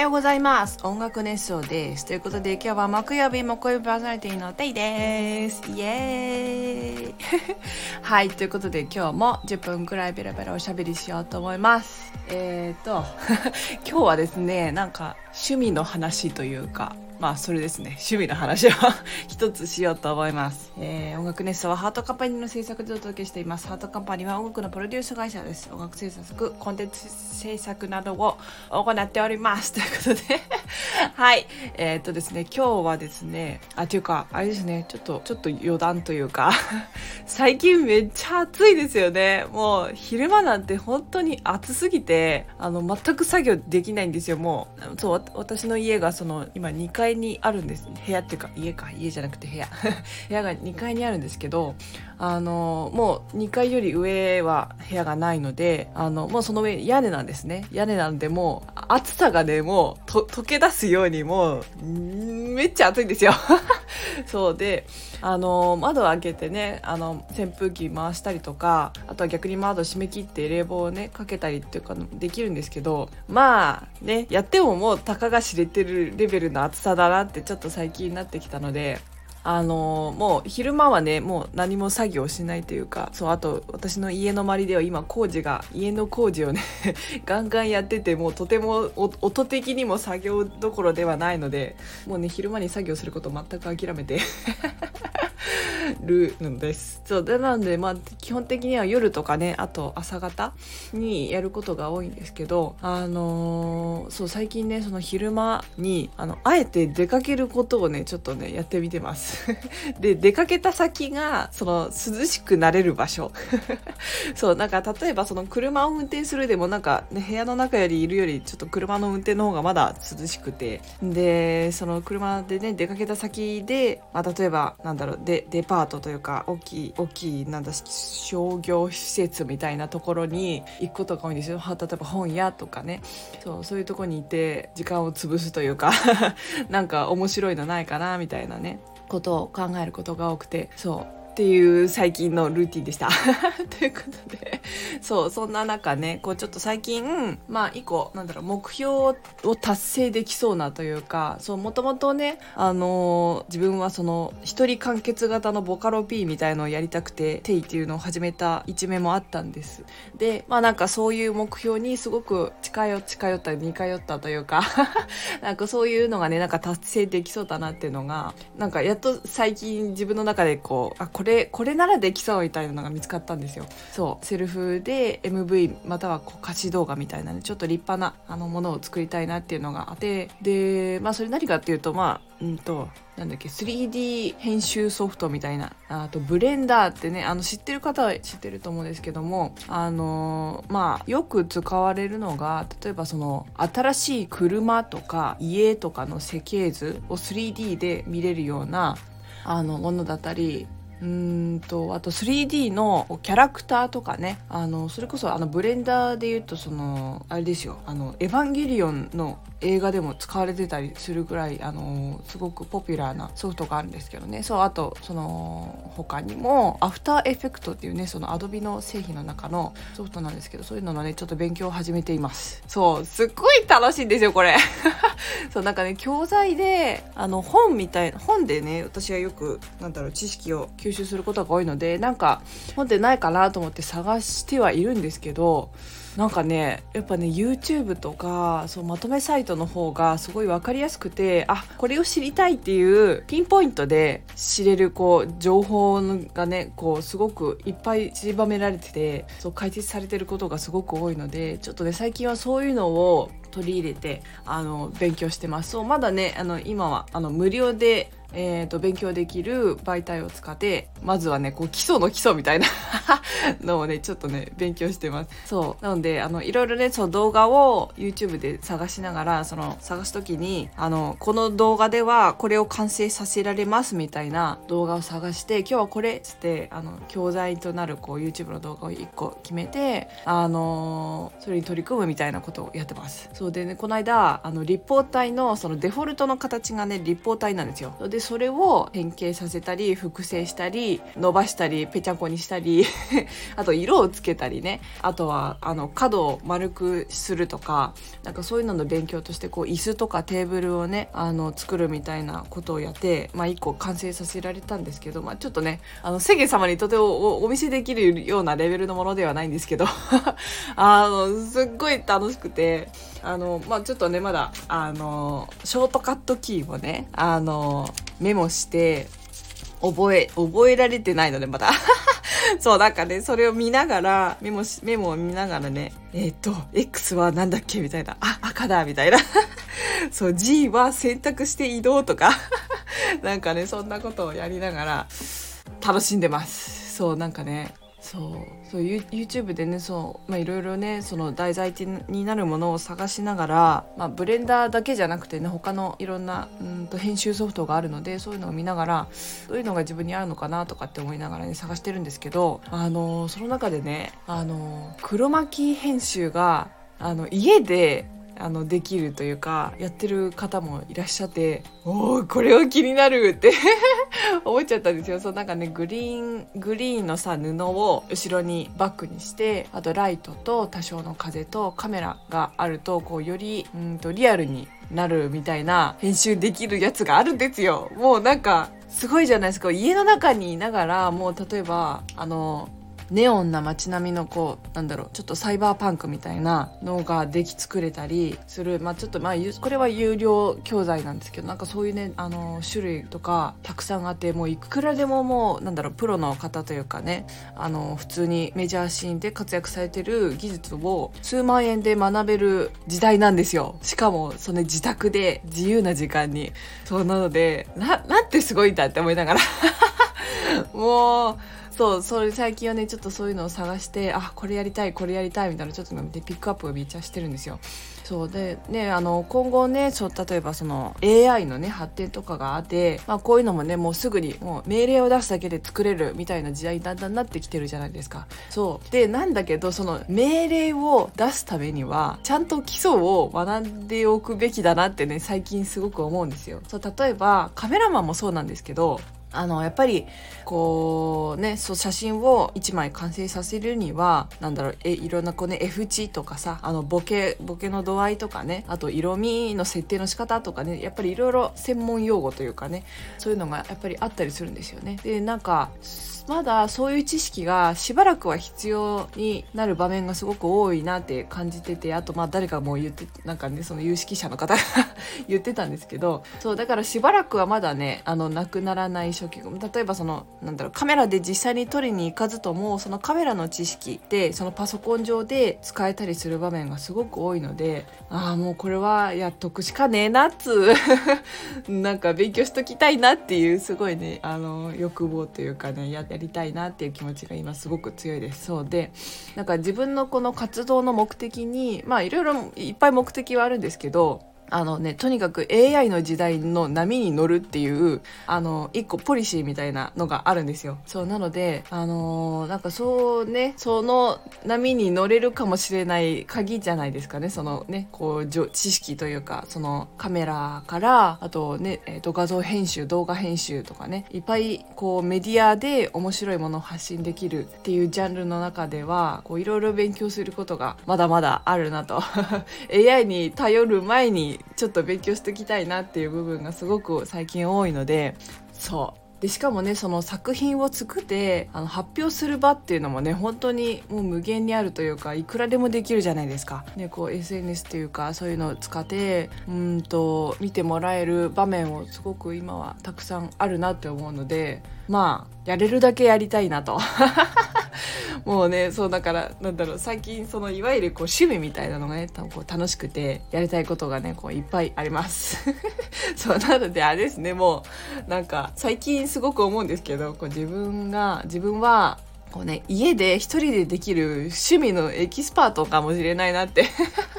ようございます。音楽熱唱です。ということで今日は木曜日木曜日パーソナリティのテイです。イエーイ。はい。ということで今日も10分くらいベラベラおしゃべりしようと思います。えーと 今日はですねなんか趣味の話というか。まあそれですね。趣味の話を一つしようと思います、えー、音楽ネストはハートカンパニーの制作でお届けしています。ハートカンパニーは音楽のプロデュース会社です。音楽制作コンテンツ制作などを行っております。ということで。はい。えー、っとですね今日はですねあというかあれですね。ちょっとちょっと余談というか。最近めっちゃ暑いですよね。もう昼間なんて本当に暑すぎてあの全く作業できないんですよ。もうそう私の家がその今2階階にあるんです。部屋っていうか家か。家じゃなくて部屋。部屋が2階にあるんですけどあのもう2階より上は部屋がないのであのもうその上屋根なんですね。屋根なんでもう暑さがねもうと溶け出すようにもうめっちゃ暑いんですよ。そうであの窓を開けてねあの扇風機回したりとかあとは逆に窓閉め切って冷房をねかけたりっていうかできるんですけどまあねやってももうたかが知れてるレベルの暑さだなってちょっと最近になってきたのであのもう昼間はねもう何も作業しないというかそうあと私の家の周りでは今工事が家の工事をね ガンガンやっててもうとても音的にも作業どころではないのでもうね昼間に作業すること全く諦めて。るのです。そうでなので、まあ、基本的には夜とかねあと朝方にやることが多いんですけど、あのー、そう最近ねその昼間にあのあえて出かけることをねちょっとねやってみてます。で出かけた先がその涼しくなれる場所 そうなんか例えばその車を運転するでもなんか、ね、部屋の中よりいるよりちょっと車の運転の方がまだ涼しくてでその車でね出かけた先で、まあ、例えばなんだろうでデパートというか大きい大きいなんだ商業施設みたいなところに行くことが多いんですよ。例えば本屋とかね。そうそういうとこにいて時間を潰すというか なんか面白いのないかなみたいなね。ことを考えることが多くて。そう。っていう最近のルーティンでした。ということで、そう、そんな中ね、こうちょっと最近、まあ一個、なんだろう、目標を達成できそうなというか、そう、もともとね、あのー、自分はその、一人完結型のボカロ P みたいのをやりたくて、テイっていうのを始めた一面もあったんです。で、まあなんかそういう目標にすごく近寄近寄った似通ったというか なんかそういうのがね、なんか達成できそうだなっていうのが、なんかやっと最近自分の中でこう、あ、これこれならできそうみたいなのが見つかったんですよ。そう。セルフで MV またはこう歌詞動画みたいなねちょっと立派なあのものを作りたいなっていうのがあって。でまあそれ何かっていうとまあうんとなんだっけ 3D 編集ソフトみたいな。あとブレンダーってねあの知ってる方は知ってると思うんですけどもあのまあよく使われるのが例えばその新しい車とか家とかの設計図を 3D で見れるようなあのものだったりうんとあと 3D のキャラクターとかねあのそれこそあのブレンダーで言うとそのあれですよあのエヴァンゲリオンの映画でも使われてたりするぐらいあのすごくポピュラーなソフトがあるんですけどね。そうあとその他にも After Effect っていうねそのアドビの製品の中のソフトなんですけどそういうののねちょっと勉強を始めています。そうすっごい楽しいんですよこれ。そうなんかね教材であの本みたいな本でね私はよくなんだろう知識を吸収することが多いのでなんか本でないかなと思って探してはいるんですけどなんかねやっぱね YouTube とかそうまとめサイトの方がすごい分かりやすくてあこれを知りたいっていうピンポイントで知れるこう情報がねこうすごくいっぱい散りばめられててそう解説されてることがすごく多いのでちょっとね最近はそういうのを取り入れてあの勉強してます。そうまだねあの今はあの無料でえーと、勉強できる媒体を使ってまずはねこう基礎の基礎みたいな のをねちょっとね勉強してます。そう。なのであのいろいろねその動画を YouTube で探しながらその探す時にあのこの動画ではこれを完成させられますみたいな動画を探して今日はこれっつってあの教材となるこう YouTube の動画を1個決めてあのそれに取り組むみたいなことをやってます。そう。でねこの間あの立方体のそのデフォルトの形がね立方体なんですよ。でそれを変形させたり複製したり伸ばしたりぺちゃんこにしたり あと色をつけたりね。あとはあの角を丸くするとかなんかそういうのの勉強としてこう椅子とかテーブルをねあの作るみたいなことをやってまあ一個完成させられたんですけどまあちょっとねあの世間様にとてもお見せできるようなレベルのものではないんですけど あのすっごい楽しくてあのまあちょっとねまだあのショートカットキーをねあのメモして覚え覚えられてないのでまだ。そうなんかねそれを見ながらメモしメモを見ながらねえっ、と X は何だっけみたいな。あ赤だみたいな。そう G は選択して移動とか。なんかねそんなことをやりながら楽しんでます。そうなんかねそう。そう YouTube でねそうまあいろいろねその題材になるものを探しながら、まあ、ブレンダーだけじゃなくてね他のいろんなうんと編集ソフトがあるのでそういうのを見ながらどういうのが自分に合うのかなとかって思いながらね探してるんですけどあのその中でねあの黒巻編集があの家であのできるというかやってる方もいらっしゃっておおこれは気になるって 思っちゃったんですよ。そうなんかねグリーングリーンのさ布を後ろにバックにしてあとライトと多少の風とカメラがあるとこうよりうんとリアルになるみたいな編集できるやつがあるんですよ。もうなんかすごいじゃないですか。家の中にいながらもう例えばあのネオンな街並みのこうなんだろうちょっとサイバーパンクみたいなのができ作れたりする。まあちょっとまあこれは有料教材なんですけどなんかそういうねあの種類とかたくさんあってもういくらでももうなんだろうプロの方というかねあの普通にメジャーシーンで活躍されてる技術を数万円で学べる時代なんですよ。しかもその自宅で自由な時間に。そうなのでななんてすごいんだって思いながら。もうそうそれ最近はねちょっとそういうのを探してあこれやりたいこれやりたいみたいなちょっとでピックアップをめっちゃしてるんですよ。そうでねあの今後ねそう例えばその AI のね発展とかがあって、まあ、こういうのもねもうすぐにもう命令を出すだけで作れるみたいな時代にだんだんなってきてるじゃないですか。そう。でなんだけどその命令を出すためにはちゃんと基礎を学んでおくべきだなってね最近すごく思うんですよ。そう例えばカメラマンもそうなんですけどあのやっぱりこうねそう写真を1枚完成させるにはなんだろうえいろんなこうね F 値とかさあのボケボケの度合いとかねあと色味の設定の仕方とかねやっぱりいろいろ専門用語というかねそういうのがやっぱりあったりするんですよね。でなんかまだそういう知識がしばらくは必要になる場面がすごく多いなって感じててあとまあ誰かも言ってなんかねその有識者の方が 言ってたんですけどそうだからしばらくはまだねあのなくならない初期例えばそのなんだろうカメラで実際に撮りに行かずともそのカメラの知識でそのパソコン上で使えたりする場面がすごく多いのでああもうこれはやっとくしかねえなっつなんか勉強しときたいなっていうすごいねあの欲望というかねやりたいなっていう気持ちが今すごく強いです。そうでなんか自分のこの活動の目的にまあいろいろいっぱい目的はあるんですけどあのね、とにかく AI の時代の波に乗るっていう、あの、一個ポリシーみたいなのがあるんですよ。そう、なので、あのー、なんかそうね、その波に乗れるかもしれない鍵じゃないですかね、そのね、こう、知識というか、そのカメラから、あとね、えっ、ー、と、画像編集、動画編集とかね、いっぱい、こう、メディアで面白いものを発信できるっていうジャンルの中では、こう、いろいろ勉強することがまだまだあるなと。AI に頼る前にちょっと勉強しておきたいなっていう部分がすごく最近多いのでそうでしかもねその作品を作ってあの発表する場っていうのもね本当にもう無限にあるというかいくらでもできるじゃないですか。ね、こう SNS っていうかそういうのを使ってうんと見てもらえる場面をすごく今はたくさんあるなって思うのでまあやれるだけやりたいなと もうねそうだからなんだろう最近そのいわゆるこう趣味みたいなのがね多分こう楽しくてやりたいことがねこういっぱいあります。そうなのであれですねもうなんか最近すごく思うんですけどこう自分が自分はこうね、家で一人でできる趣味のエキスパートかもしれないなって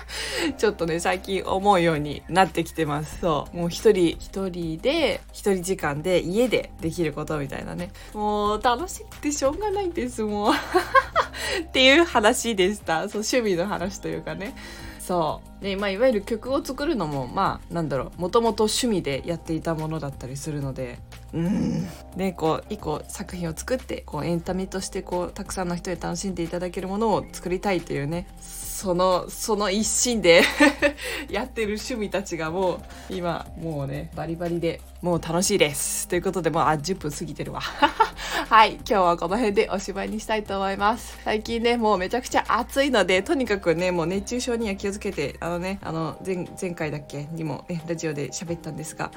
ちょっとね、最近思うようになってきてます。そう。もう一人、一人で、一人時間で家でできることみたいなね。もう楽しくてしょうがないんです、もう っていう話でした。そう、趣味の話というかね。そうで、まあ、いわゆる曲を作るのもまあなんだろうもともと趣味でやっていたものだったりするので。うん。でこう一個作品を作ってこうエンタメとしてこうたくさんの人に楽しんでいただけるものを作りたいというねそのその一心で やってる趣味たちがもう今もうねバリバリでもう楽しいです。ということでもうあ10分過ぎてるわ。はい今日はこの辺でおしまいにしたいと思います。最近ねもうめちゃくちゃ暑いのでとにかくねもう熱中症には気をつけてあのねあの前前回だっけにも、ね、ラジオで喋ったんですが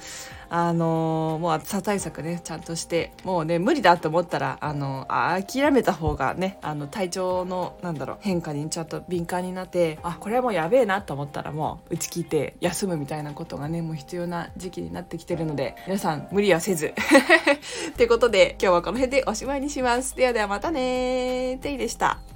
あの、もう暑さ対策ねちゃんとしてもうね無理だと思ったらあの諦めた方がねあの体調のなんだろう変化にちゃんと敏感になってあこれはもうやべえなと思ったらもう打ち切って休むみたいなことがねもう必要な時期になってきてるので皆さん無理はせずということで今日はこの辺でおしまいにします。ではではまたねテイでした。